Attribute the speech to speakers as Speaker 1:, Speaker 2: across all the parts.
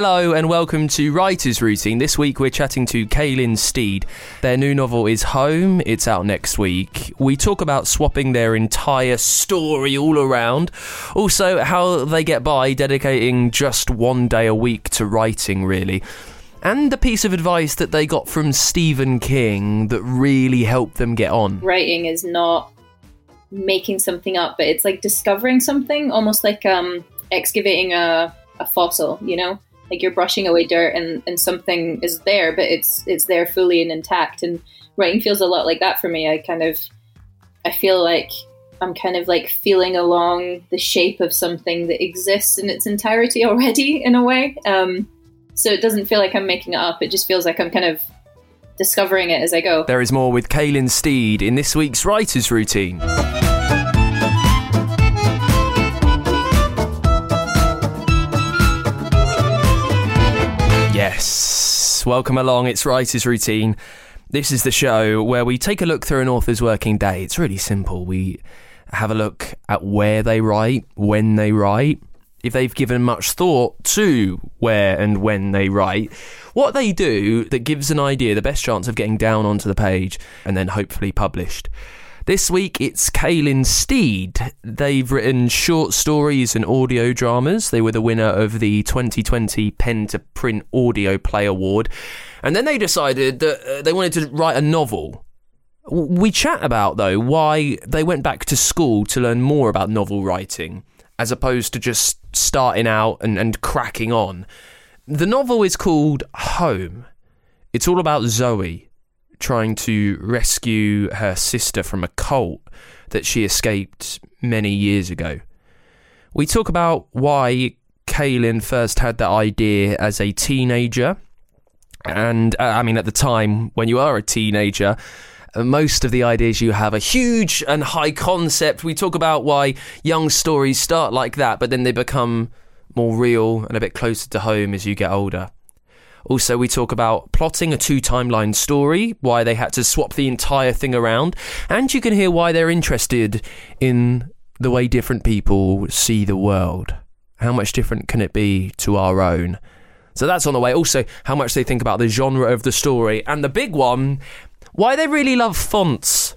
Speaker 1: Hello and welcome to Writer's Routine. This week we're chatting to Kaylin Steed. Their new novel is Home. It's out next week. We talk about swapping their entire story all around. Also, how they get by dedicating just one day a week to writing, really. And the piece of advice that they got from Stephen King that really helped them get on.
Speaker 2: writing is not making something up, but it's like discovering something, almost like um, excavating a, a fossil, you know? Like you're brushing away dirt and, and something is there, but it's it's there fully and intact. And writing feels a lot like that for me. I kind of I feel like I'm kind of like feeling along the shape of something that exists in its entirety already in a way. Um, so it doesn't feel like I'm making it up. It just feels like I'm kind of discovering it as I go.
Speaker 1: There is more with Kaylin Steed in this week's Writer's Routine. Yes, welcome along. It's Writer's Routine. This is the show where we take a look through an author's working day. It's really simple. We have a look at where they write, when they write, if they've given much thought to where and when they write, what they do that gives an idea the best chance of getting down onto the page and then hopefully published. This week it's Kaylin Steed. They've written short stories and audio dramas. They were the winner of the 2020 Pen to Print Audio Play Award. And then they decided that uh, they wanted to write a novel. We chat about, though, why they went back to school to learn more about novel writing as opposed to just starting out and, and cracking on. The novel is called Home. It's all about Zoe trying to rescue her sister from a cult that she escaped many years ago. We talk about why Kaylin first had that idea as a teenager. And uh, I mean, at the time when you are a teenager, most of the ideas you have are huge and high concept. We talk about why young stories start like that, but then they become more real and a bit closer to home as you get older. Also, we talk about plotting a two timeline story, why they had to swap the entire thing around, and you can hear why they're interested in the way different people see the world. How much different can it be to our own? So that's on the way. Also, how much they think about the genre of the story, and the big one, why they really love fonts.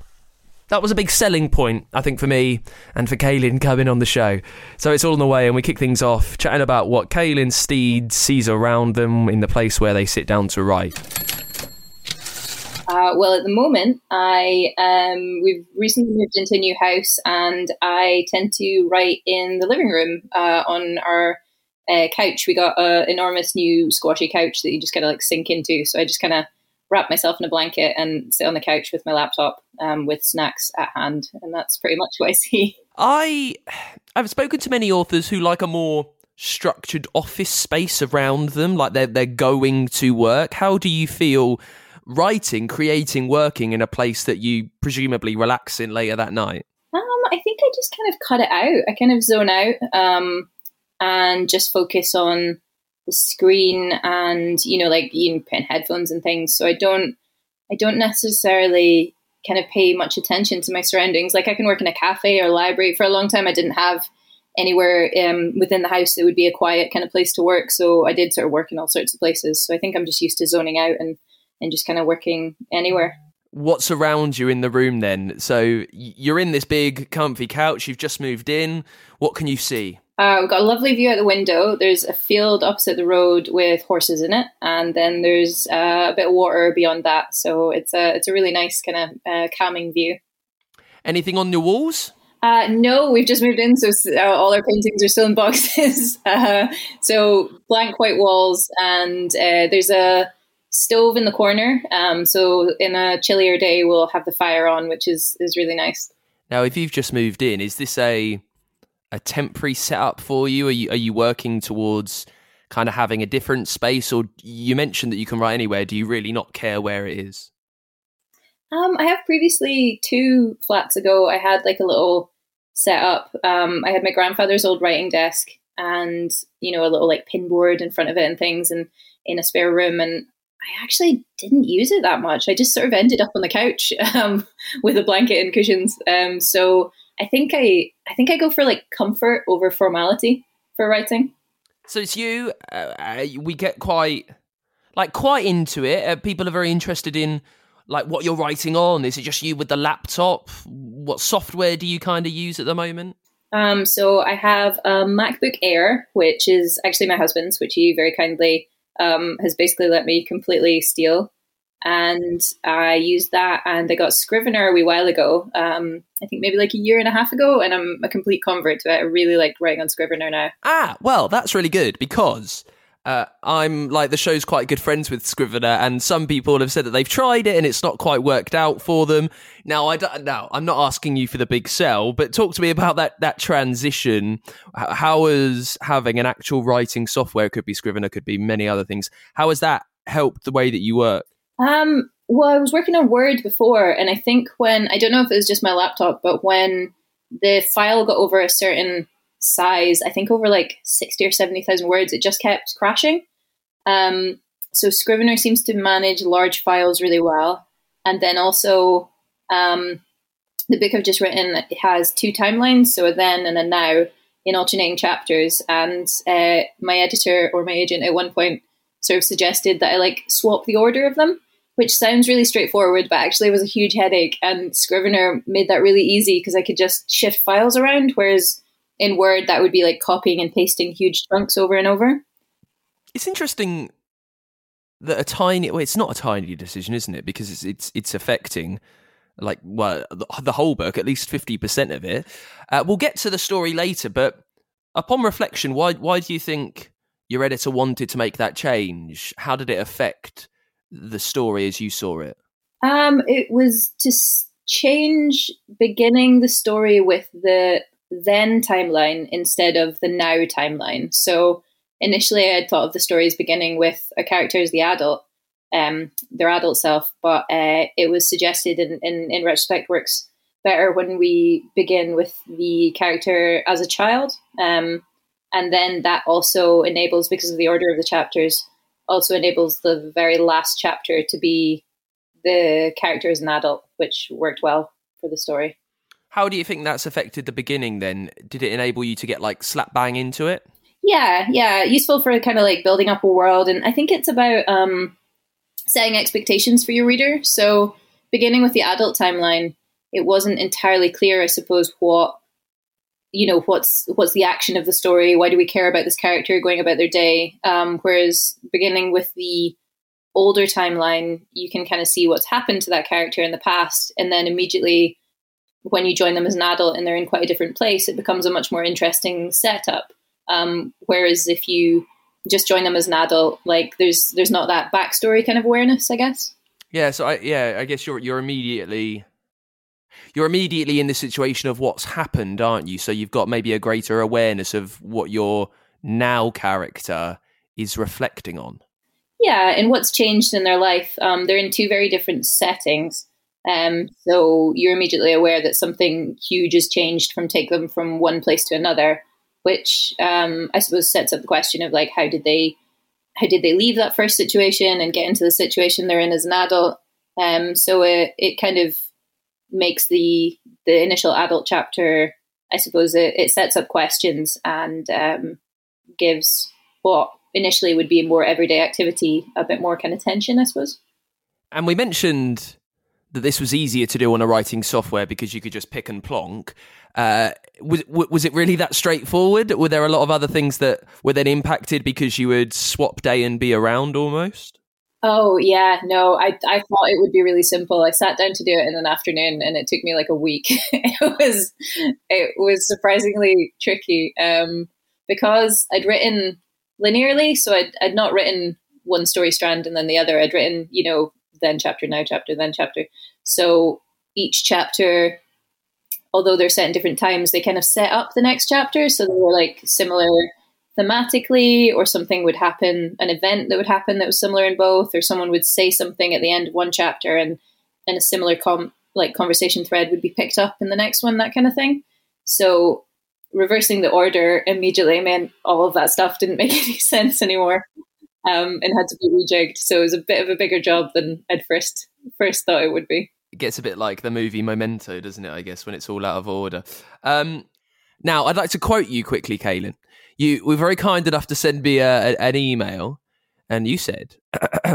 Speaker 1: That was a big selling point, I think, for me and for Kaylin coming on the show. So it's all on the way, and we kick things off chatting about what Kaylin Steed sees around them in the place where they sit down to write.
Speaker 2: Uh, well, at the moment, I um, we've recently moved into a new house, and I tend to write in the living room uh, on our uh, couch. We got an enormous new squashy couch that you just kind of like sink into. So I just kind of wrap myself in a blanket and sit on the couch with my laptop um, with snacks at hand, and that's pretty much what I see.
Speaker 1: I I've spoken to many authors who like a more structured office space around them, like they're they're going to work. How do you feel writing, creating, working in a place that you presumably relax in later that night?
Speaker 2: Um, I think I just kind of cut it out. I kind of zone out um, and just focus on the screen and you know, like you can put in headphones and things. So I don't, I don't necessarily kind of pay much attention to my surroundings. Like I can work in a cafe or library. For a long time, I didn't have anywhere um, within the house that would be a quiet kind of place to work. So I did sort of work in all sorts of places. So I think I'm just used to zoning out and and just kind of working anywhere.
Speaker 1: What's around you in the room then? So you're in this big, comfy couch. You've just moved in. What can you see?
Speaker 2: Uh, we've got a lovely view out the window. There's a field opposite the road with horses in it, and then there's uh, a bit of water beyond that. So it's a it's a really nice kind of uh, calming view.
Speaker 1: Anything on your walls?
Speaker 2: Uh, no, we've just moved in, so uh, all our paintings are still in boxes. Uh, so blank white walls, and uh, there's a stove in the corner. Um, so in a chillier day, we'll have the fire on, which is is really nice.
Speaker 1: Now, if you've just moved in, is this a a temporary setup for you? Are you are you working towards kind of having a different space, or you mentioned that you can write anywhere? Do you really not care where it is?
Speaker 2: Um, I have previously two flats ago. I had like a little setup. Um, I had my grandfather's old writing desk, and you know a little like pinboard in front of it and things, and in a spare room. And I actually didn't use it that much. I just sort of ended up on the couch um, with a blanket and cushions. Um, so I think I I think I go for like comfort over formality for writing.
Speaker 1: So it's you. Uh, uh, we get quite like quite into it. Uh, people are very interested in like what you're writing on. Is it just you with the laptop? What software do you kind of use at the moment?
Speaker 2: Um, so I have a MacBook Air, which is actually my husband's, which he very kindly um, has basically let me completely steal and I used that and I got Scrivener a wee while ago. Um, I think maybe like a year and a half ago, and I'm a complete convert to it. I really like writing on Scrivener now.
Speaker 1: Ah, well, that's really good because uh, I'm like the show's quite good friends with Scrivener, and some people have said that they've tried it and it's not quite worked out for them. Now, I don't. Now, I'm not asking you for the big sell, but talk to me about that that transition. How has having an actual writing software could be Scrivener, could be many other things. How has that helped the way that you work?
Speaker 2: Um, well, I was working on Word before, and I think when I don't know if it was just my laptop, but when the file got over a certain size, I think over like sixty or seventy thousand words, it just kept crashing. Um, so Scrivener seems to manage large files really well, and then also um, the book I've just written has two timelines, so a then and a now in alternating chapters. And uh, my editor or my agent at one point sort of suggested that I like swap the order of them which sounds really straightforward, but actually was a huge headache. And Scrivener made that really easy because I could just shift files around, whereas in Word that would be like copying and pasting huge chunks over and over.
Speaker 1: It's interesting that a tiny well, it's not a tiny decision, isn't it? Because it's it's it's affecting like well the, whole book, at least fifty percent of it. Uh, we'll get to the story later, but upon reflection, why why do you think your editor wanted to make that change? How did it affect the story as you saw it?
Speaker 2: Um, it was to change beginning the story with the then timeline instead of the now timeline. So initially, I had thought of the stories beginning with a character as the adult, um, their adult self, but uh, it was suggested in, in, in retrospect works better when we begin with the character as a child. Um, and then that also enables, because of the order of the chapters, also enables the very last chapter to be the character as an adult, which worked well for the story.
Speaker 1: How do you think that's affected the beginning then? Did it enable you to get like slap bang into it?
Speaker 2: Yeah, yeah, useful for kind of like building up a world. And I think it's about um, setting expectations for your reader. So, beginning with the adult timeline, it wasn't entirely clear, I suppose, what you know what's what's the action of the story? Why do we care about this character going about their day? Um, whereas beginning with the older timeline you can kind of see what's happened to that character in the past. And then immediately when you join them as an adult and they're in quite a different place it becomes a much more interesting setup. Um, whereas if you just join them as an adult like there's there's not that backstory kind of awareness i guess.
Speaker 1: Yeah so i yeah i guess you're you're immediately you're immediately in the situation of what's happened, aren't you? So you've got maybe a greater awareness of what your now character is reflecting on.
Speaker 2: Yeah, and what's changed in their life. Um, they're in two very different settings. Um, so you're immediately aware that something huge has changed from take them from one place to another, which um, I suppose sets up the question of like how did they how did they leave that first situation and get into the situation they're in as an adult? Um, so it, it kind of makes the the initial adult chapter i suppose it, it sets up questions and um, gives what initially would be a more everyday activity a bit more kind of tension i suppose
Speaker 1: And we mentioned that this was easier to do on a writing software because you could just pick and plonk. Uh, was was it really that straightforward? Were there a lot of other things that were then impacted because you would swap day and be around almost?
Speaker 2: Oh yeah, no, I I thought it would be really simple. I sat down to do it in an afternoon, and it took me like a week. it was it was surprisingly tricky um, because I'd written linearly, so I'd I'd not written one story strand and then the other. I'd written you know then chapter now chapter then chapter. So each chapter, although they're set in different times, they kind of set up the next chapter, so they were like similar thematically or something would happen an event that would happen that was similar in both or someone would say something at the end of one chapter and and a similar com- like conversation thread would be picked up in the next one that kind of thing. So reversing the order immediately meant all of that stuff didn't make any sense anymore um, and had to be rejigged. So it was a bit of a bigger job than i'd first first thought it would be.
Speaker 1: It gets a bit like the movie memento doesn't it i guess when it's all out of order. Um, now i'd like to quote you quickly kaylin you were very kind enough to send me a, a, an email, and you said,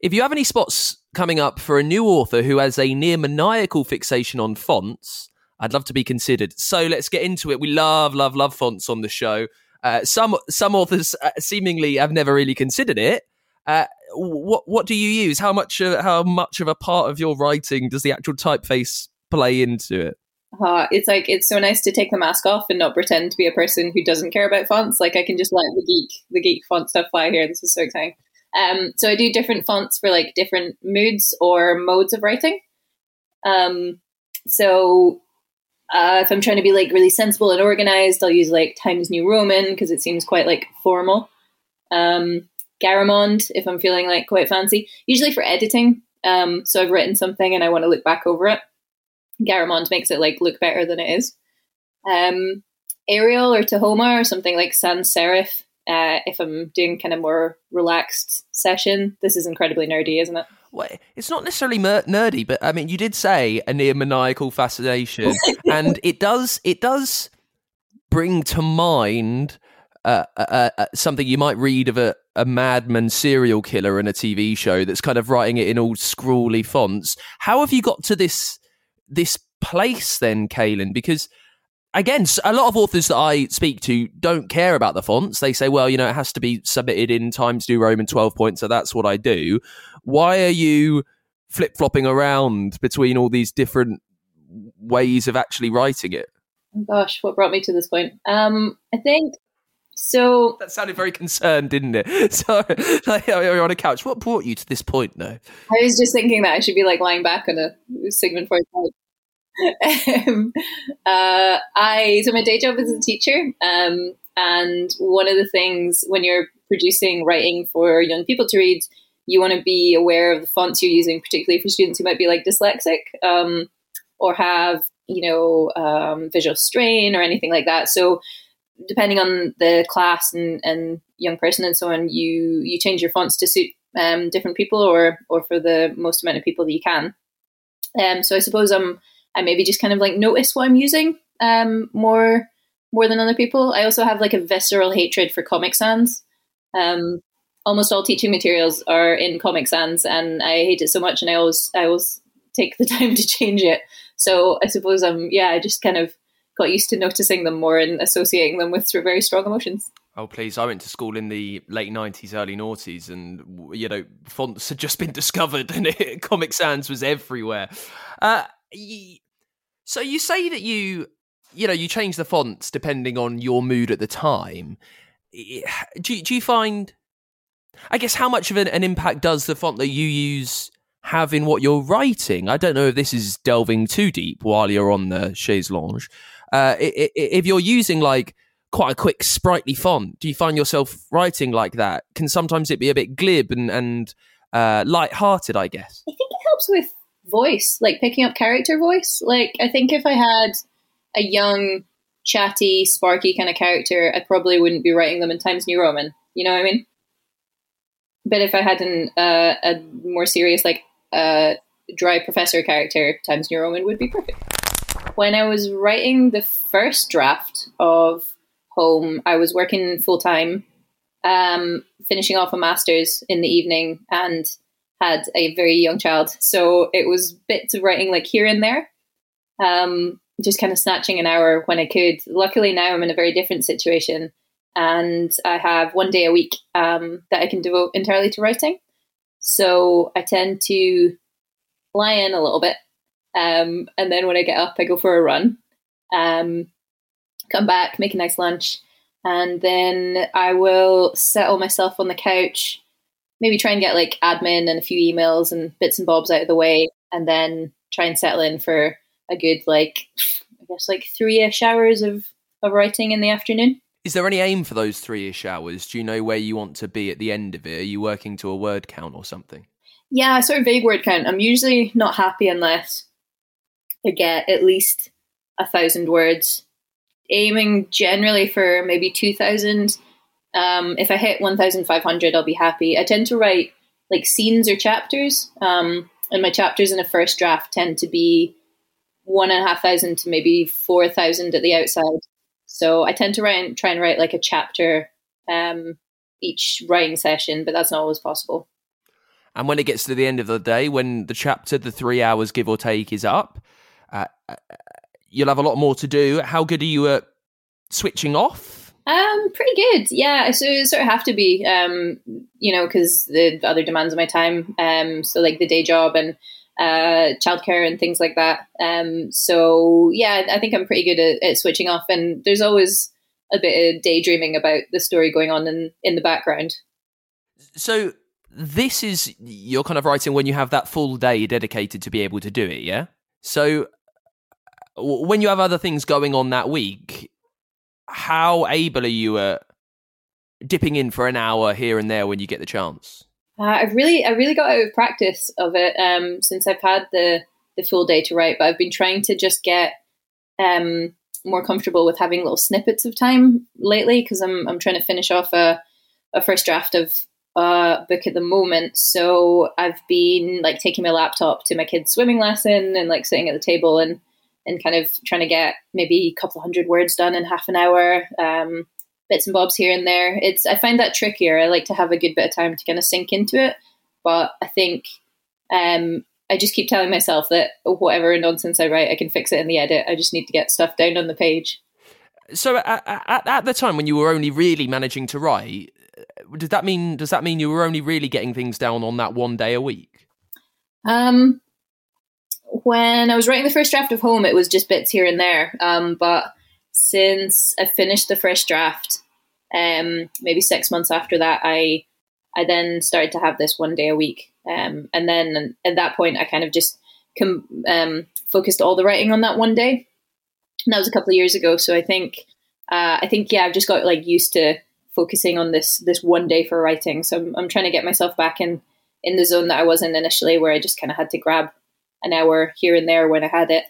Speaker 1: if you have any spots coming up for a new author who has a near maniacal fixation on fonts, I'd love to be considered. So let's get into it. We love, love, love fonts on the show. Uh, some some authors uh, seemingly have never really considered it. Uh, what what do you use? How much uh, how much of a part of your writing does the actual typeface play into it?
Speaker 2: Uh, it's like it's so nice to take the mask off and not pretend to be a person who doesn't care about fonts. Like I can just let the geek the geek font stuff fly here. This is so exciting. Um, so I do different fonts for like different moods or modes of writing. Um, so uh, if I'm trying to be like really sensible and organized, I'll use like Times New Roman because it seems quite like formal. Um, Garamond if I'm feeling like quite fancy. Usually for editing. Um, so I've written something and I want to look back over it. Garamond makes it like look better than it is. Um, Arial or Tahoma or something like sans serif. Uh, if I'm doing kind of more relaxed session, this is incredibly nerdy, isn't it?
Speaker 1: Well, it's not necessarily mer- nerdy, but I mean, you did say a near maniacal fascination, and it does it does bring to mind uh, uh, uh, something you might read of a, a madman serial killer in a TV show that's kind of writing it in all scrawly fonts. How have you got to this this place then, Kaylin? Because again, a lot of authors that I speak to don't care about the fonts. They say, well, you know, it has to be submitted in Times New Roman 12 points, so that's what I do. Why are you flip flopping around between all these different ways of actually writing it?
Speaker 2: Oh gosh, what brought me to this point? Um, I think so.
Speaker 1: That sounded very concerned, didn't it? So, like, you're on a couch. What brought you to this point, though?
Speaker 2: I was just thinking that I should be like lying back on a Sigmund Freud um, uh, I so my day job is a teacher, um, and one of the things when you're producing writing for young people to read, you want to be aware of the fonts you're using, particularly for students who might be like dyslexic um, or have you know um, visual strain or anything like that. So depending on the class and, and young person and so on, you you change your fonts to suit um, different people or or for the most amount of people that you can. Um, so I suppose I'm I maybe just kind of like notice what I'm using um, more more than other people. I also have like a visceral hatred for Comic Sans. Um, almost all teaching materials are in Comic Sans, and I hate it so much, and I always I always take the time to change it. So I suppose I'm yeah, I just kind of got used to noticing them more and associating them with very strong emotions.
Speaker 1: Oh please! I went to school in the late nineties, early noughties, and you know fonts had just been discovered, and it, Comic Sans was everywhere. Uh, so you say that you, you know, you change the fonts depending on your mood at the time. Do you, do you find? I guess how much of an, an impact does the font that you use have in what you're writing? I don't know if this is delving too deep while you're on the chaise lounge. Uh, if you're using like quite a quick sprightly font, do you find yourself writing like that? Can sometimes it be a bit glib and and uh, light-hearted? I guess.
Speaker 2: I think it helps with voice, like picking up character voice. Like I think if I had a young, chatty, sparky kind of character, I probably wouldn't be writing them in Times New Roman. You know what I mean? But if I had an, uh, a more serious, like uh, dry professor character, Times New Roman would be perfect. When I was writing the first draft of Home, I was working full time, um, finishing off a master's in the evening, and had a very young child. So it was bits of writing like here and there, um, just kind of snatching an hour when I could. Luckily, now I'm in a very different situation. And I have one day a week um, that I can devote entirely to writing. So I tend to lie in a little bit. Um, and then when I get up, I go for a run, um, come back, make a nice lunch. And then I will settle myself on the couch, maybe try and get like admin and a few emails and bits and bobs out of the way, and then try and settle in for a good like I guess like three ish hours of, of writing in the afternoon.
Speaker 1: Is there any aim for those three ish hours? Do you know where you want to be at the end of it? Are you working to a word count or something?
Speaker 2: Yeah, sort of vague word count. I'm usually not happy unless I get at least a thousand words. Aiming generally for maybe two thousand. Um, if I hit one thousand five hundred, I'll be happy. I tend to write like scenes or chapters, um, and my chapters in a first draft tend to be one and a half thousand to maybe four thousand at the outside. So I tend to write, try and write like a chapter um, each writing session, but that's not always possible.
Speaker 1: And when it gets to the end of the day, when the chapter, the three hours give or take, is up, uh, uh you'll have a lot more to do. How good are you at switching off?
Speaker 2: Um, pretty good. Yeah, so sort of have to be, um, you know, because the other demands of my time. Um, so like the day job and uh, childcare and things like that. Um, so yeah, I think I'm pretty good at, at, switching off, and there's always a bit of daydreaming about the story going on in in the background.
Speaker 1: So this is you're kind of writing when you have that full day dedicated to be able to do it, yeah. So when you have other things going on that week, how able are you at dipping in for an hour here and there when you get the chance?
Speaker 2: Uh, I've really, I really got out of practice of it um, since I've had the the full day to write. But I've been trying to just get um, more comfortable with having little snippets of time lately because I'm I'm trying to finish off a a first draft of a book at the moment. So I've been like taking my laptop to my kid's swimming lesson and like sitting at the table and and kind of trying to get maybe a couple hundred words done in half an hour. Um, bits and bobs here and there. It's I find that trickier. I like to have a good bit of time to kind of sink into it, but I think um, I just keep telling myself that whatever nonsense I write, I can fix it in the edit. I just need to get stuff down on the page.
Speaker 1: So at, at, at the time when you were only really managing to write, does that mean does that mean you were only really getting things down on that one day a week?
Speaker 2: Um, when I was writing the first draft of Home, it was just bits here and there. Um, but since I finished the first draft, um, maybe six months after that, I I then started to have this one day a week, um, and then at that point, I kind of just com- um, focused all the writing on that one day. And that was a couple of years ago, so I think uh, I think yeah, I've just got like used to focusing on this this one day for writing. So I'm, I'm trying to get myself back in in the zone that I was in initially, where I just kind of had to grab an hour here and there when I had it.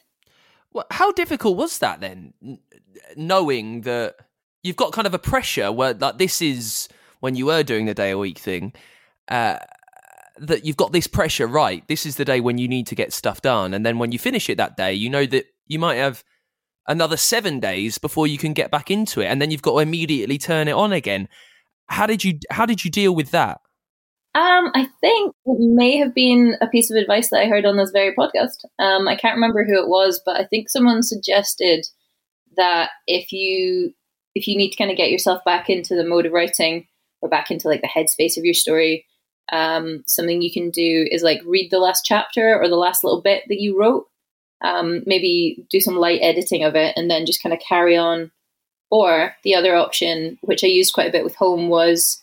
Speaker 1: Well, how difficult was that then, knowing that? you've got kind of a pressure where like this is when you were doing the day a week thing uh, that you've got this pressure right this is the day when you need to get stuff done and then when you finish it that day you know that you might have another seven days before you can get back into it and then you've got to immediately turn it on again how did you how did you deal with that
Speaker 2: um, I think it may have been a piece of advice that I heard on this very podcast. Um, I can't remember who it was, but I think someone suggested that if you if you need to kind of get yourself back into the mode of writing or back into like the headspace of your story, um, something you can do is like read the last chapter or the last little bit that you wrote. Um, maybe do some light editing of it and then just kind of carry on. Or the other option, which I used quite a bit with home, was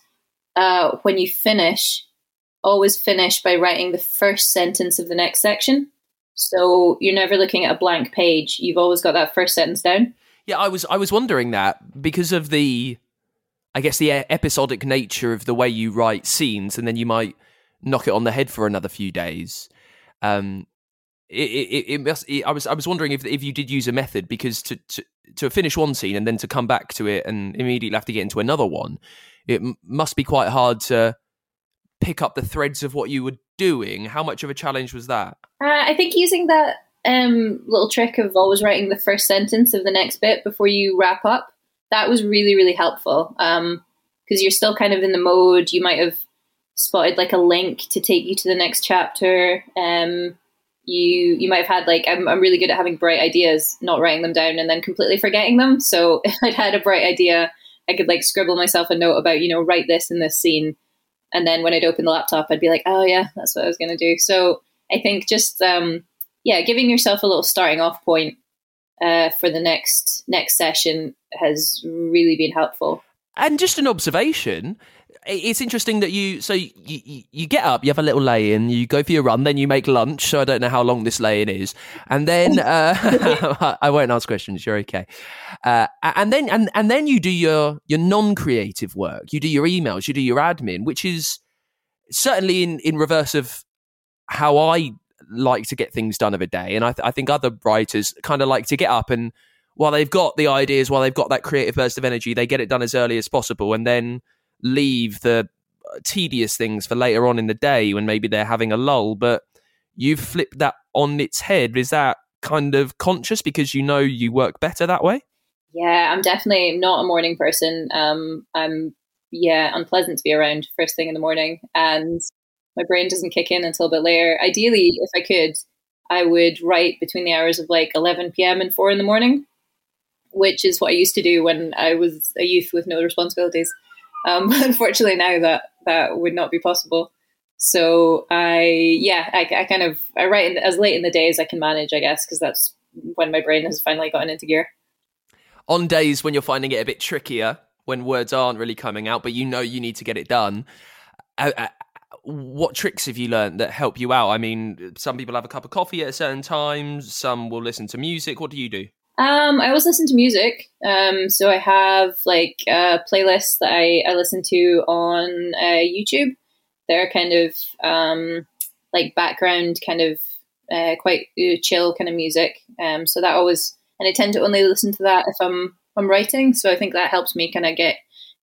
Speaker 2: uh, when you finish, always finish by writing the first sentence of the next section. So you're never looking at a blank page. You've always got that first sentence down.
Speaker 1: Yeah, I was I was wondering that because of the, I guess the episodic nature of the way you write scenes, and then you might knock it on the head for another few days. Um, it, it, it must. It, I was I was wondering if if you did use a method because to, to to finish one scene and then to come back to it and immediately have to get into another one, it must be quite hard to pick up the threads of what you were doing. How much of a challenge was that?
Speaker 2: Uh, I think using that um, little trick of always writing the first sentence of the next bit before you wrap up. That was really, really helpful because um, you're still kind of in the mode. You might have spotted like a link to take you to the next chapter. Um, you you might have had like I'm, I'm really good at having bright ideas, not writing them down and then completely forgetting them. So if I'd had a bright idea, I could like scribble myself a note about you know write this in this scene, and then when I'd open the laptop, I'd be like, oh yeah, that's what I was gonna do. So I think just um, yeah, giving yourself a little starting off point uh, for the next next session has really been helpful.
Speaker 1: And just an observation, it's interesting that you so you, you, you get up, you have a little lay in, you go for your run, then you make lunch. So I don't know how long this lay in is, and then uh, I won't ask questions. You're okay. Uh, and then and and then you do your your non creative work. You do your emails, you do your admin, which is certainly in in reverse of how I like to get things done of a day, and I, th- I think other writers kind of like to get up and while they've got the ideas, while they've got that creative burst of energy, they get it done as early as possible, and then leave the tedious things for later on in the day when maybe they're having a lull. But you've flipped that on its head. Is that kind of conscious because you know you work better that way?
Speaker 2: Yeah, I'm definitely not a morning person. Um, I'm yeah unpleasant to be around first thing in the morning, and my brain doesn't kick in until a bit later. Ideally, if I could, I would write between the hours of like 11 p.m. and 4 in the morning, which is what I used to do when I was a youth with no responsibilities. Um, unfortunately, now that that would not be possible. So I, yeah, I, I kind of I write in, as late in the day as I can manage, I guess, because that's when my brain has finally gotten into gear.
Speaker 1: On days when you're finding it a bit trickier, when words aren't really coming out, but you know you need to get it done. Uh, uh, what tricks have you learned that help you out? I mean, some people have a cup of coffee at a certain time. Some will listen to music. What do you do?
Speaker 2: Um, I always listen to music. Um, so I have like a playlist that I, I listen to on uh, YouTube. They're kind of um, like background, kind of uh, quite uh, chill kind of music. Um, so that always, and I tend to only listen to that if I'm I'm writing. So I think that helps me kind of get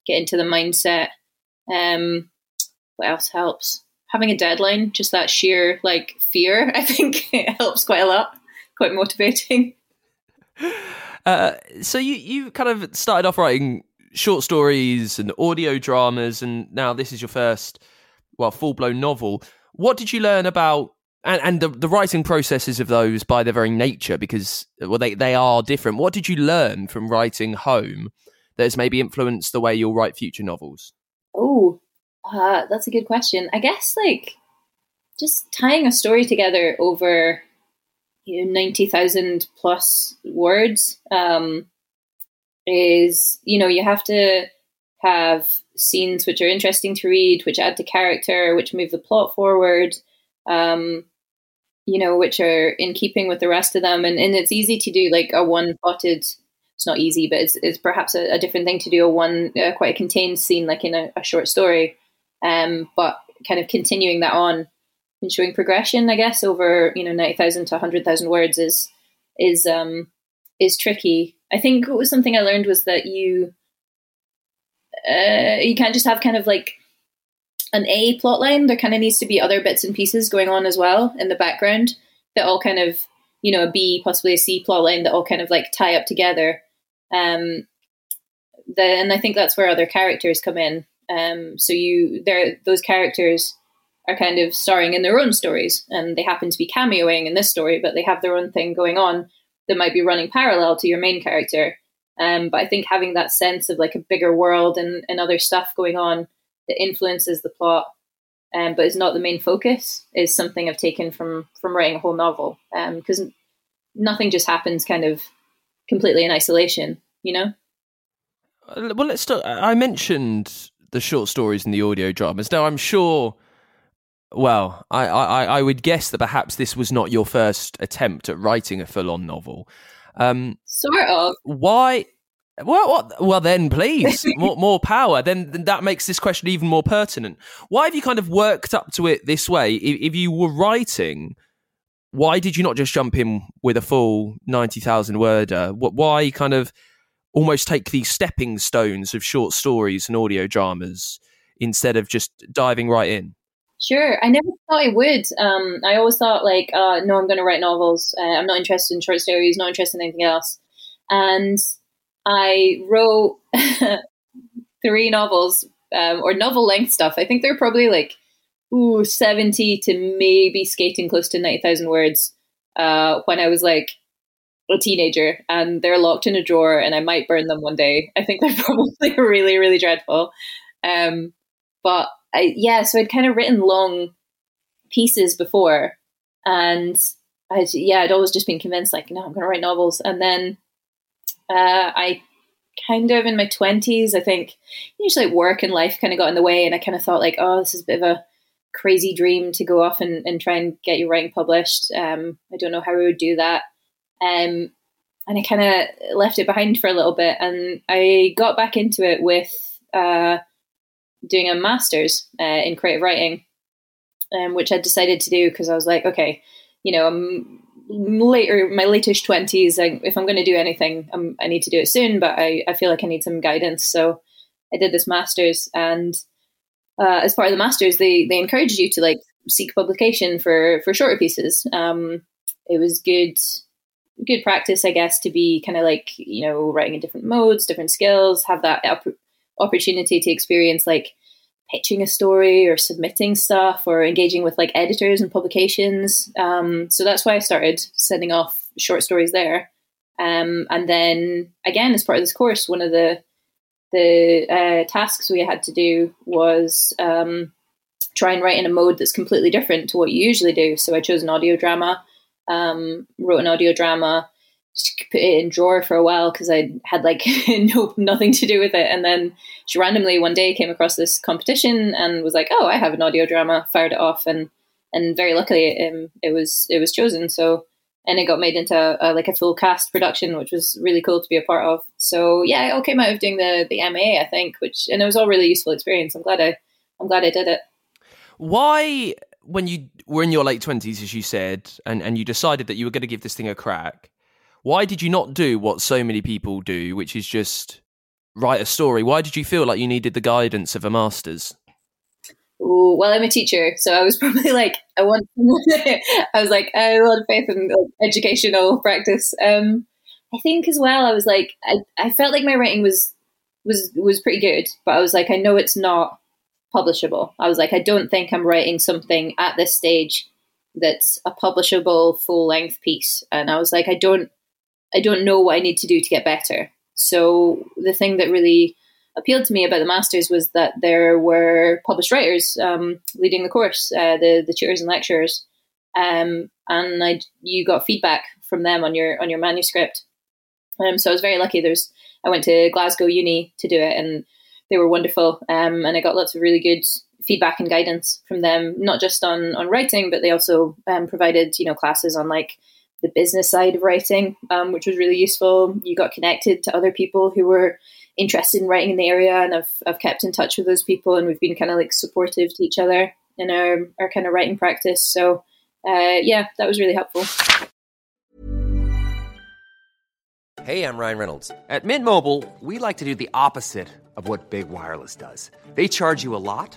Speaker 2: get into the mindset. Um, what else helps? Having a deadline, just that sheer like fear, I think it helps quite a lot. Quite motivating.
Speaker 1: Uh, so you you kind of started off writing short stories and audio dramas, and now this is your first, well, full blown novel. What did you learn about and, and the, the writing processes of those by their very nature? Because well, they they are different. What did you learn from writing Home that has maybe influenced the way you'll write future novels?
Speaker 2: Oh, uh, that's a good question. I guess like just tying a story together over you know, 90,000 plus words um, is, you know, you have to have scenes which are interesting to read, which add to character, which move the plot forward, um, you know, which are in keeping with the rest of them. And, and it's easy to do like a one potted, it's not easy, but it's, it's perhaps a, a different thing to do a one, uh, quite a contained scene, like in a, a short story. Um, but kind of continuing that on and showing progression, I guess, over you know ninety thousand to hundred thousand words is is um is tricky. I think what was something I learned was that you uh, you can't just have kind of like an A plot line. There kind of needs to be other bits and pieces going on as well in the background that all kind of you know a B possibly a C plot line that all kind of like tie up together. Um, then I think that's where other characters come in. Um, so you there those characters are kind of starring in their own stories and they happen to be cameoing in this story but they have their own thing going on that might be running parallel to your main character. Um, but i think having that sense of like a bigger world and, and other stuff going on that influences the plot um, but is not the main focus is something i've taken from from writing a whole novel because um, nothing just happens kind of completely in isolation you know?
Speaker 1: Well let's start i mentioned the short stories and the audio dramas. Now i'm sure well, I, I, I would guess that perhaps this was not your first attempt at writing a full on novel. Um,
Speaker 2: sort of.
Speaker 1: Why? Well, what, well, then please, more, more power. Then, then that makes this question even more pertinent. Why have you kind of worked up to it this way? If, if you were writing, why did you not just jump in with a full 90,000 worder? Why kind of almost take these stepping stones of short stories and audio dramas instead of just diving right in?
Speaker 2: Sure. I never thought I would. Um, I always thought, like, uh, no, I'm going to write novels. Uh, I'm not interested in short stories, not interested in anything else. And I wrote three novels um, or novel length stuff. I think they're probably like ooh, 70 to maybe skating close to 90,000 words uh, when I was like a teenager and they're locked in a drawer and I might burn them one day. I think they're probably really, really dreadful. Um, but I, yeah, so I'd kind of written long pieces before and I, yeah, I'd always just been convinced like, no, I'm going to write novels. And then uh, I kind of in my 20s, I think usually work and life kind of got in the way and I kind of thought like, oh, this is a bit of a crazy dream to go off and, and try and get your writing published. Um, I don't know how I would do that. Um, and I kind of left it behind for a little bit, and I got back into it with uh, doing a master's uh, in creative writing, um, which I decided to do because I was like, okay, you know, I'm later, my latest twenties. If I'm going to do anything, I'm, i need to do it soon. But I, I feel like I need some guidance, so I did this master's, and uh, as part of the masters, they they encouraged you to like seek publication for for shorter pieces. Um, it was good good practice, I guess, to be kind of like you know writing in different modes, different skills, have that op- opportunity to experience like pitching a story or submitting stuff or engaging with like editors and publications. Um, so that's why I started sending off short stories there. Um, and then again, as part of this course, one of the the uh, tasks we had to do was um, try and write in a mode that's completely different to what you usually do. So I chose an audio drama, um, wrote an audio drama, put it in drawer for a while because I had like no nothing to do with it, and then she randomly one day came across this competition and was like, "Oh, I have an audio drama," fired it off, and and very luckily um, it was it was chosen. So and it got made into a, a, like a full cast production, which was really cool to be a part of. So yeah, it all came out of doing the the MA, I think, which and it was all really useful experience. I'm glad I I'm glad I did it.
Speaker 1: Why, when you were in your late twenties, as you said, and and you decided that you were going to give this thing a crack, why did you not do what so many people do, which is just write a story? Why did you feel like you needed the guidance of a master's?
Speaker 2: Ooh, well, I'm a teacher, so I was probably like, I want. I was like, I have a lot of faith in like, educational practice. Um, I think as well, I was like, I, I felt like my writing was was was pretty good, but I was like, I know it's not publishable. I was like, I don't think I'm writing something at this stage that's a publishable full length piece, and I was like, I don't, I don't know what I need to do to get better. So the thing that really appealed to me about the masters was that there were published writers um, leading the course, uh, the the tutors and lecturers, um, and I, you got feedback from them on your on your manuscript. Um, so I was very lucky. There's I went to Glasgow Uni to do it, and they were wonderful, um, and I got lots of really good feedback and guidance from them, not just on on writing, but they also um, provided you know classes on like the business side of writing, um, which was really useful. You got connected to other people who were interested in writing in the area, and I've I've kept in touch with those people, and we've been kind of like supportive to each other in our our kind of writing practice. So uh, yeah, that was really helpful.
Speaker 3: Hey, I'm Ryan Reynolds. At Mint Mobile, we like to do the opposite of what big wireless does. They charge you a lot.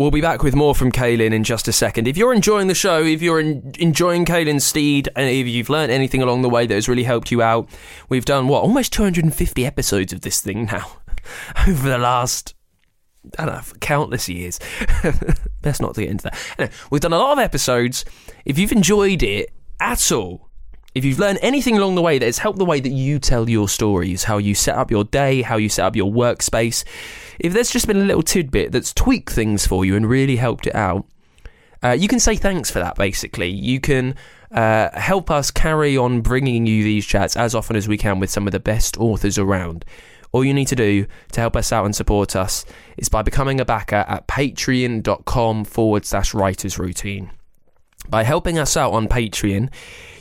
Speaker 1: We'll be back with more from Kaylin in just a second. If you're enjoying the show, if you're en- enjoying Kaylin's steed, and if you've learned anything along the way that has really helped you out, we've done what almost 250 episodes of this thing now over the last I don't know, countless years. Best not to get into that. Anyway, we've done a lot of episodes. If you've enjoyed it at all, if you've learned anything along the way that has helped the way that you tell your stories, how you set up your day, how you set up your workspace, if there's just been a little tidbit that's tweaked things for you and really helped it out, uh, you can say thanks for that, basically. You can uh, help us carry on bringing you these chats as often as we can with some of the best authors around. All you need to do to help us out and support us is by becoming a backer at patreon.com forward slash writers routine. By helping us out on Patreon,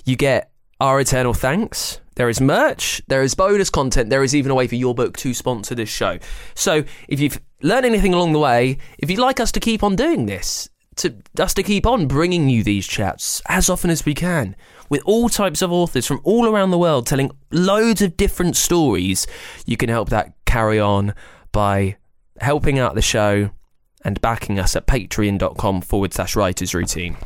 Speaker 1: you get our eternal thanks. There is merch, there is bonus content, there is even a way for your book to sponsor this show. So if you've learned anything along the way, if you'd like us to keep on doing this, to us to keep on bringing you these chats as often as we can with all types of authors from all around the world telling loads of different stories, you can help that carry on by helping out the show and backing us at patreon.com forward slash writers routine.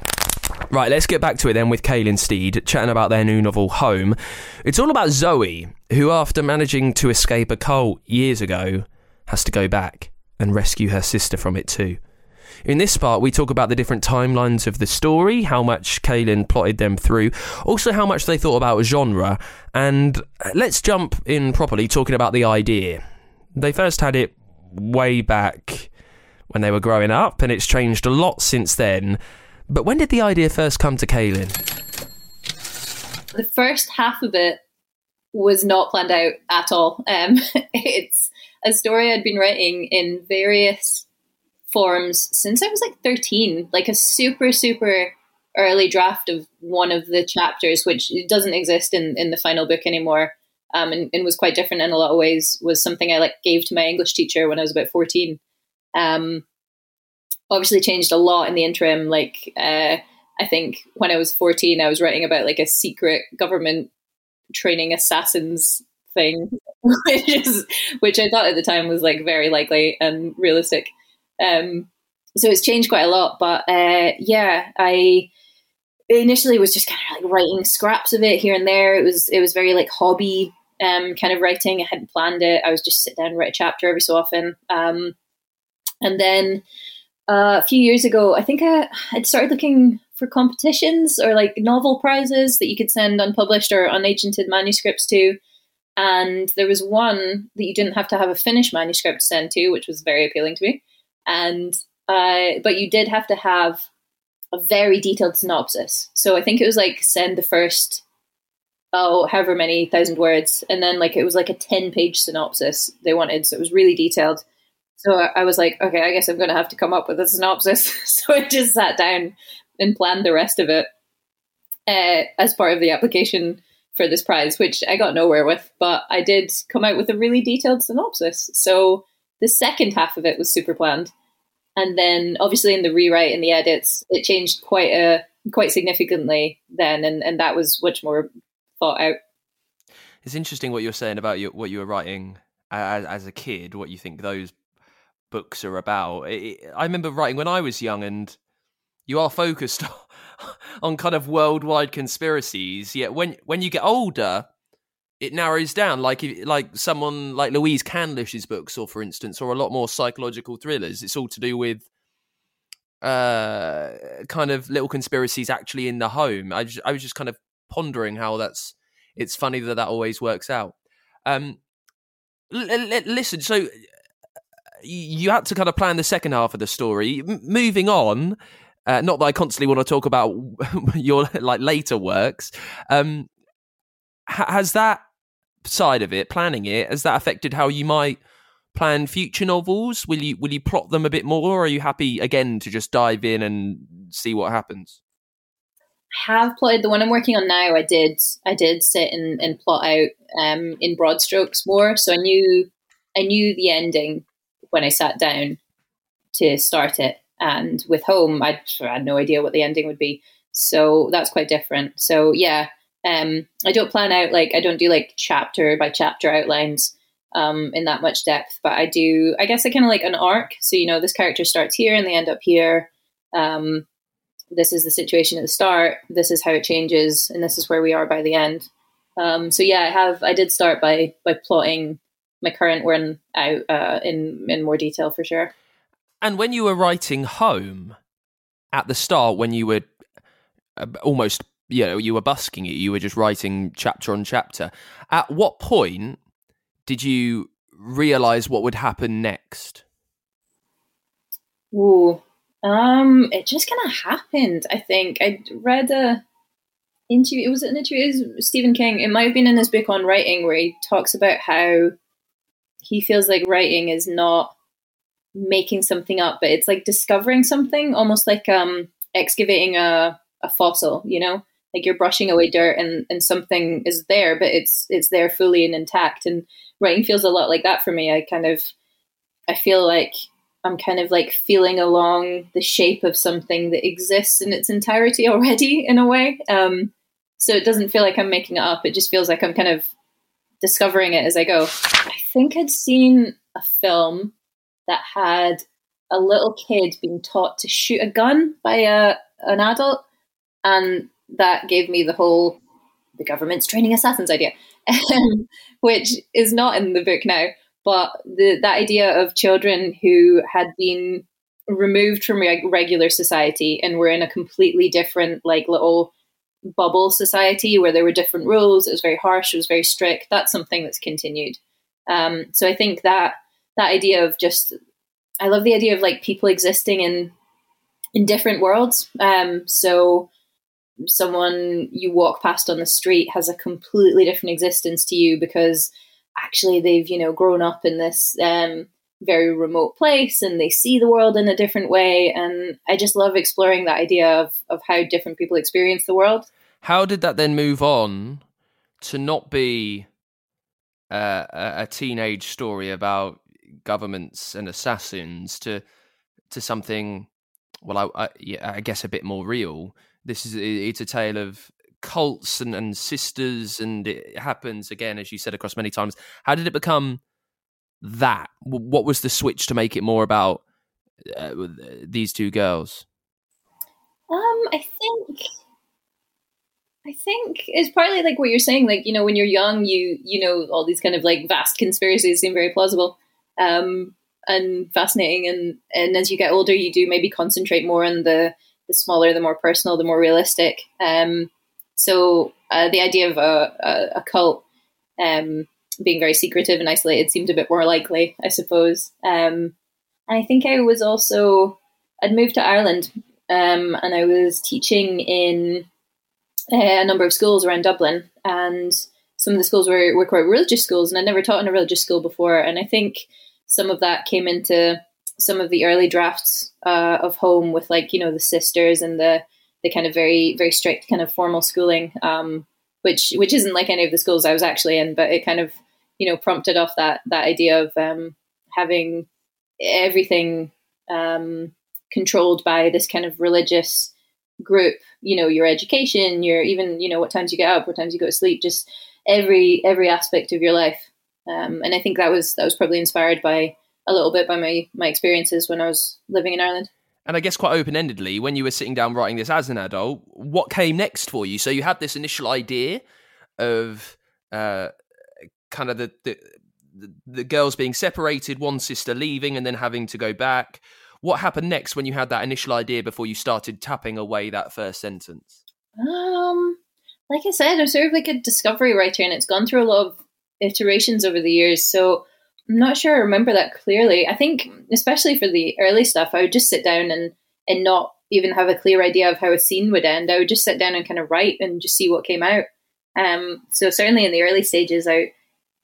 Speaker 1: Right, let's get back to it then with Cailean Steed chatting about their new novel, Home. It's all about Zoe, who, after managing to escape a cult years ago, has to go back and rescue her sister from it too. In this part, we talk about the different timelines of the story, how much Kaylin plotted them through, also how much they thought about genre, and let's jump in properly talking about the idea. They first had it way back when they were growing up, and it's changed a lot since then. But when did the idea first come to Cailean?
Speaker 2: The first half of it was not planned out at all. Um, it's a story I'd been writing in various forms since I was like 13, like a super, super early draft of one of the chapters, which doesn't exist in, in the final book anymore. Um, and, and, was quite different in a lot of ways was something I like gave to my English teacher when I was about 14. Um, obviously changed a lot in the interim. Like, uh, I think when I was 14, I was writing about like a secret government training assassins thing, which is, which I thought at the time was like very likely and realistic. Um, so it's changed quite a lot. But uh, yeah, I initially was just kind of like writing scraps of it here and there. It was it was very like hobby um, kind of writing. I hadn't planned it. I was just sit down write a chapter every so often. Um, and then uh, a few years ago, I think I had started looking for competitions or like novel prizes that you could send unpublished or unagented manuscripts to. And there was one that you didn't have to have a finished manuscript to send to, which was very appealing to me and uh, but you did have to have a very detailed synopsis. So I think it was like send the first oh however many thousand words, and then like it was like a ten page synopsis they wanted. So it was really detailed. So I was like, okay, I guess I'm going to have to come up with a synopsis. so I just sat down and planned the rest of it uh, as part of the application for this prize, which I got nowhere with, but I did come out with a really detailed synopsis. So the second half of it was super planned, and then obviously in the rewrite and the edits, it changed quite a quite significantly then, and and that was much more thought out.
Speaker 1: It's interesting what you're saying about your, what you were writing as, as, a kid, what you think those books are about. It, I remember writing when I was young, and you are focused on kind of worldwide conspiracies. Yet when when you get older, it narrows down like like someone like Louise Candlish's books or for instance or a lot more psychological thrillers it's all to do with uh kind of little conspiracies actually in the home I, just, I was just kind of pondering how that's it's funny that that always works out um l- l- listen so you had to kind of plan the second half of the story M- moving on uh, not that I constantly want to talk about your like later works. Um, has that side of it, planning it, has that affected how you might plan future novels? Will you will you plot them a bit more, or are you happy again to just dive in and see what happens?
Speaker 2: I have plotted the one I'm working on now. I did I did sit and, and plot out um, in broad strokes more, so I knew I knew the ending when I sat down to start it. And with Home, I, had no idea what the ending would be, so that's quite different. So yeah, um, I don't plan out like I don't do like chapter by chapter outlines. um, in that much depth. But I do, I guess I kind of like an arc. So, you know, this character starts here and they end up here. Um, this is the situation at the start. This is how it changes, and this is where we are by the end. Um, so yeah, I have. I did start by by plotting my current one out uh, in in more detail for sure.
Speaker 1: And when you were writing home at the start, when you were uh, almost, you know, you were busking it, you were just writing chapter on chapter. At what point did you realize what would happen next?
Speaker 2: Ooh, um, it just kind of happened. I think I read a interview. Was It was an interview with Stephen King. It might have been in his book on writing where he talks about how he feels like writing is not making something up, but it's like discovering something, almost like um excavating a a fossil. You know, like you're brushing away dirt and and something is there, but it's it's there fully and intact. And writing feels a lot like that for me. I kind of I feel like I'm kind of like feeling along the shape of something that exists in its entirety already in a way. Um, so it doesn't feel like I'm making it up. It just feels like I'm kind of discovering it as I go. I think I'd seen a film that had a little kid being taught to shoot a gun by a, an adult, and that gave me the whole the government's training assassins idea, which is not in the book now. But the that idea of children who had been removed from reg- regular society and were in a completely different, like little bubble society where there were different rules. It was very harsh. It was very strict. That's something that's continued. Um, so I think that that idea of just, I love the idea of like people existing in in different worlds. Um, so someone you walk past on the street has a completely different existence to you because actually they've you know grown up in this um, very remote place and they see the world in a different way and i just love exploring that idea of, of how different people experience the world
Speaker 1: how did that then move on to not be uh, a teenage story about governments and assassins to to something well I, I, yeah, I guess a bit more real this is it's a tale of cults and, and sisters, and it happens again, as you said, across many times. How did it become that? What was the switch to make it more about uh, these two girls?
Speaker 2: Um, I think I think it's partly like what you're saying. Like, you know, when you're young, you you know all these kind of like vast conspiracies seem very plausible um, and fascinating. And and as you get older, you do maybe concentrate more on the the smaller, the more personal, the more realistic. Um, so uh, the idea of a, a, a cult um, being very secretive and isolated seemed a bit more likely, I suppose. Um, and I think I was also I'd moved to Ireland um, and I was teaching in a number of schools around Dublin, and some of the schools were, were quite religious schools, and I'd never taught in a religious school before, and I think some of that came into some of the early drafts uh, of home with like you know the sisters and the the kind of very very strict kind of formal schooling, um, which which isn't like any of the schools I was actually in, but it kind of you know prompted off that that idea of um, having everything um, controlled by this kind of religious group. You know, your education, your even you know what times you get up, what times you go to sleep, just every every aspect of your life. Um, and I think that was that was probably inspired by a little bit by my my experiences when I was living in Ireland.
Speaker 1: And I guess quite open endedly, when you were sitting down writing this as an adult, what came next for you? So you had this initial idea of uh, kind of the, the the girls being separated, one sister leaving, and then having to go back. What happened next when you had that initial idea before you started tapping away that first sentence?
Speaker 2: Um, like I said, I'm sort of like a discovery writer, and it's gone through a lot of iterations over the years. So I'm not sure I remember that clearly. I think, especially for the early stuff, I would just sit down and and not even have a clear idea of how a scene would end. I would just sit down and kind of write and just see what came out. Um, so certainly in the early stages, I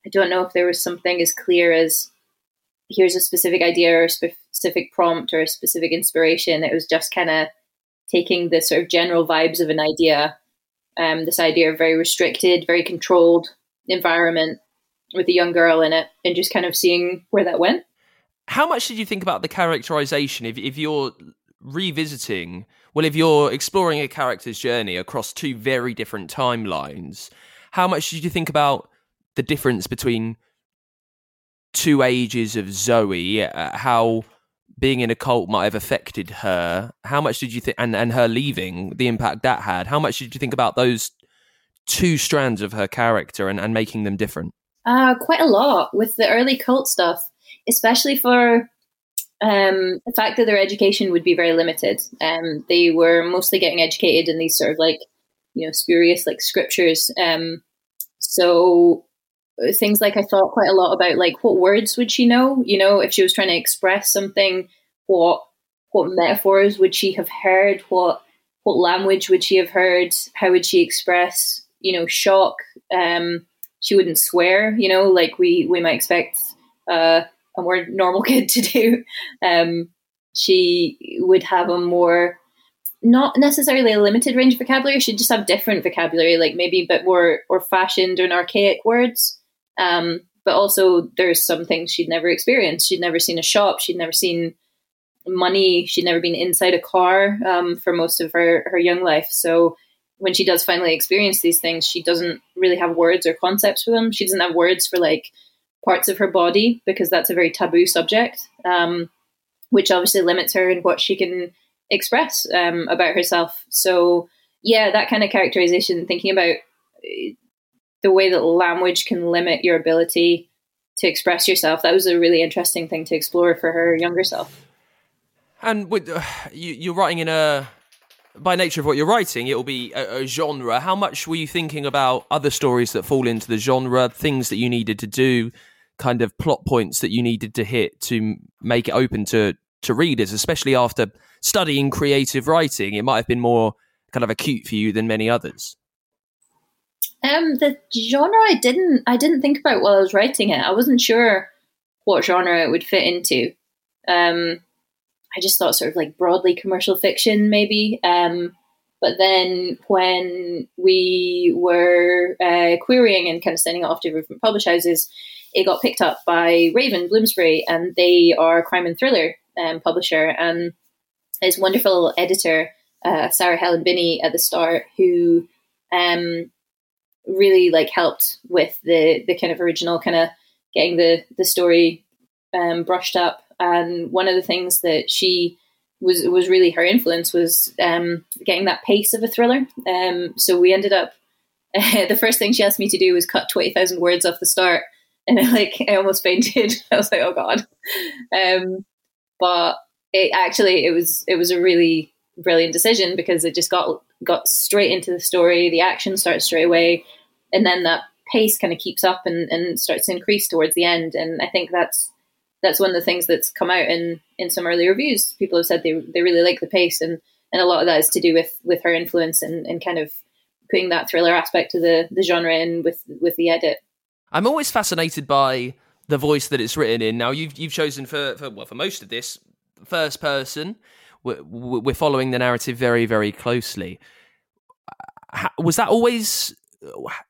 Speaker 2: I don't know if there was something as clear as here's a specific idea or a specific prompt or a specific inspiration. It was just kind of taking the sort of general vibes of an idea, um, this idea of very restricted, very controlled environment, with a young girl in it and just kind of seeing where that went.
Speaker 1: How much did you think about the characterization if if you're revisiting well if you're exploring a character's journey across two very different timelines how much did you think about the difference between two ages of Zoe, uh, how being in a cult might have affected her. How much did you think, and, and her leaving, the impact that had? How much did you think about those two strands of her character and, and making them different?
Speaker 2: Uh, quite a lot with the early cult stuff, especially for um, the fact that their education would be very limited. Um, they were mostly getting educated in these sort of like, you know, spurious like scriptures. Um, so things like I thought quite a lot about like what words would she know? You know, if she was trying to express something, what what metaphors would she have heard? What what language would she have heard? How would she express, you know, shock? Um, she wouldn't swear, you know, like we we might expect uh, a more normal kid to do. Um, she would have a more not necessarily a limited range of vocabulary. She'd just have different vocabulary, like maybe a bit more or fashioned and archaic words. Um, but also, there's some things she'd never experienced. She'd never seen a shop. She'd never seen money. She'd never been inside a car um, for most of her, her young life. So when she does finally experience these things, she doesn't really have words or concepts for them. She doesn't have words for like parts of her body because that's a very taboo subject, um, which obviously limits her in what she can express um, about herself. So, yeah, that kind of characterization, thinking about uh, the way that language can limit your ability to express yourself, that was a really interesting thing to explore for her younger self.
Speaker 1: And with, uh, you, you're writing in a by nature of what you're writing, it will be a, a, genre. How much were you thinking about other stories that fall into the genre, things that you needed to do, kind of plot points that you needed to hit to make it open to to readers, especially after studying creative writing? It might have been more kind of acute for you than many others.
Speaker 2: Um, the genre I didn't I didn't think about while I was writing it. I wasn't sure what genre it would fit into. Um, I just thought sort of like broadly commercial fiction, maybe. Um, but then when we were uh, querying and kind of sending it off to different publish houses, it got picked up by Raven Bloomsbury, and they are a crime and thriller um, publisher. And this wonderful editor, uh, Sarah Helen Binney, at the start, who um, really like helped with the the kind of original kind of getting the the story um, brushed up and one of the things that she was was really her influence was um, getting that pace of a thriller. Um, so we ended up uh, the first thing she asked me to do was cut twenty thousand words off the start, and I, like I almost fainted. I was like, oh god. Um, but it actually it was it was a really brilliant decision because it just got got straight into the story. The action starts straight away, and then that pace kind of keeps up and, and starts to increase towards the end. And I think that's that's one of the things that's come out in in some early reviews. People have said they they really like the pace, and and a lot of that is to do with with her influence and and kind of putting that thriller aspect to the the genre in with with the edit.
Speaker 1: I'm always fascinated by the voice that it's written in. Now you've you've chosen for, for well for most of this first person. We're, we're following the narrative very very closely. Was that always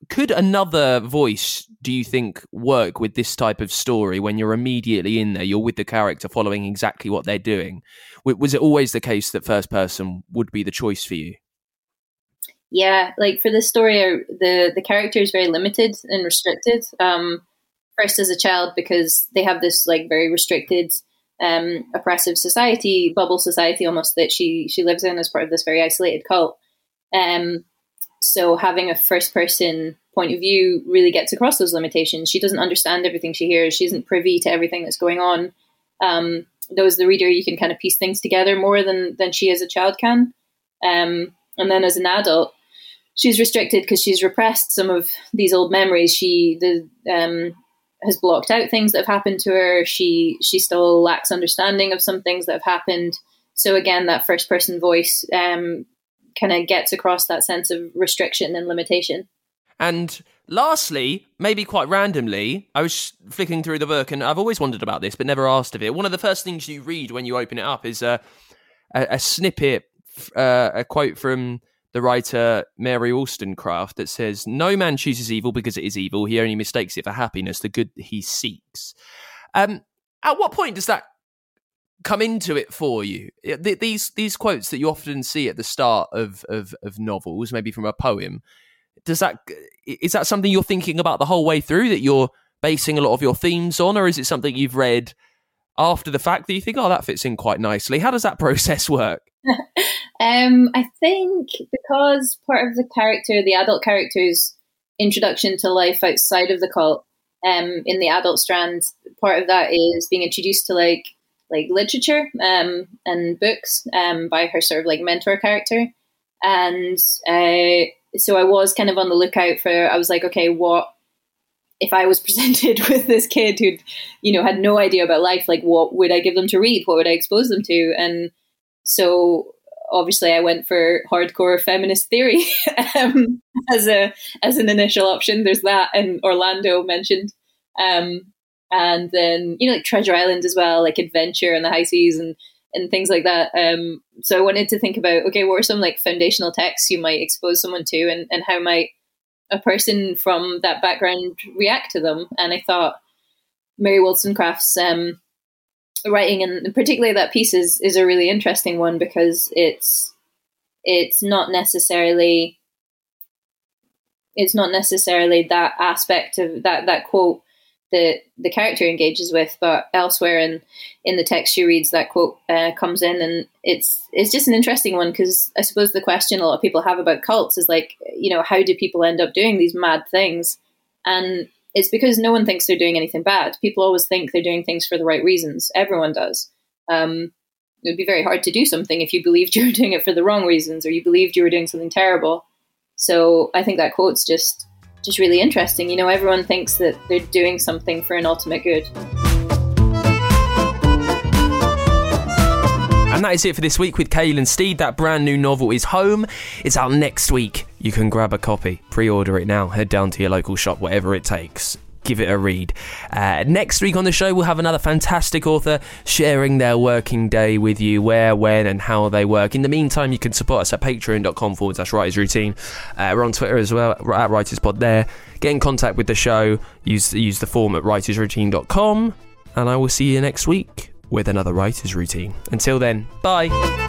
Speaker 1: could another voice do you think work with this type of story when you're immediately in there you're with the character following exactly what they're doing? Was it always the case that first person would be the choice for you?
Speaker 2: Yeah like for this story uh, the the character is very limited and restricted um first as a child because they have this like very restricted um oppressive society bubble society almost that she she lives in as part of this very isolated cult. Um so having a first person point of view really gets across those limitations. She doesn't understand everything she hears. She isn't privy to everything that's going on. Um, though as the reader, you can kind of piece things together more than than she as a child can. Um, and then as an adult, she's restricted because she's repressed some of these old memories. She the um, has blocked out things that have happened to her. She she still lacks understanding of some things that have happened. So again, that first person voice um, kind of gets across that sense of restriction and limitation.
Speaker 1: And lastly, maybe quite randomly, I was flicking through the book and I've always wondered about this but never asked of it. One of the first things you read when you open it up is a, a, a snippet, uh, a quote from the writer Mary Wollstonecraft that says, No man chooses evil because it is evil. He only mistakes it for happiness, the good he seeks. Um, at what point does that come into it for you. These these quotes that you often see at the start of, of, of novels, maybe from a poem, does that is that something you're thinking about the whole way through that you're basing a lot of your themes on, or is it something you've read after the fact that you think, oh, that fits in quite nicely? How does that process work?
Speaker 2: um, I think because part of the character, the adult character's introduction to life outside of the cult, um, in the adult strand, part of that is being introduced to like like literature um, and books um, by her sort of like mentor character, and uh, so I was kind of on the lookout for. I was like, okay, what if I was presented with this kid who'd you know had no idea about life? Like, what would I give them to read? What would I expose them to? And so obviously I went for hardcore feminist theory um, as a as an initial option. There's that, and Orlando mentioned, um, and then you know like Treasure Island as well, like adventure and the high seas and and things like that. Um, so I wanted to think about okay, what are some like foundational texts you might expose someone to, and and how might a person from that background react to them? And I thought Mary Wollstonecraft's um, writing and particularly that piece is is a really interesting one because it's it's not necessarily it's not necessarily that aspect of that that quote that the character engages with, but elsewhere in in the text she reads, that quote uh, comes in, and it's it's just an interesting one because I suppose the question a lot of people have about cults is like, you know, how do people end up doing these mad things? And it's because no one thinks they're doing anything bad. People always think they're doing things for the right reasons. Everyone does. Um, it would be very hard to do something if you believed you were doing it for the wrong reasons or you believed you were doing something terrible. So I think that quote's just just really interesting. You know, everyone thinks that they're doing something for an ultimate good.
Speaker 1: And that is it for this week with Cailean Steed. That brand new novel is home. It's out next week. You can grab a copy, pre order it now, head down to your local shop, whatever it takes. Give it a read. Uh, next week on the show, we'll have another fantastic author sharing their working day with you, where, when, and how they work. In the meantime, you can support us at patreon.com forward slash writers routine. Uh, we're on Twitter as well, at writerspod there. Get in contact with the show, use, use the form at writersroutine.com, and I will see you next week with another writer's routine. Until then, bye.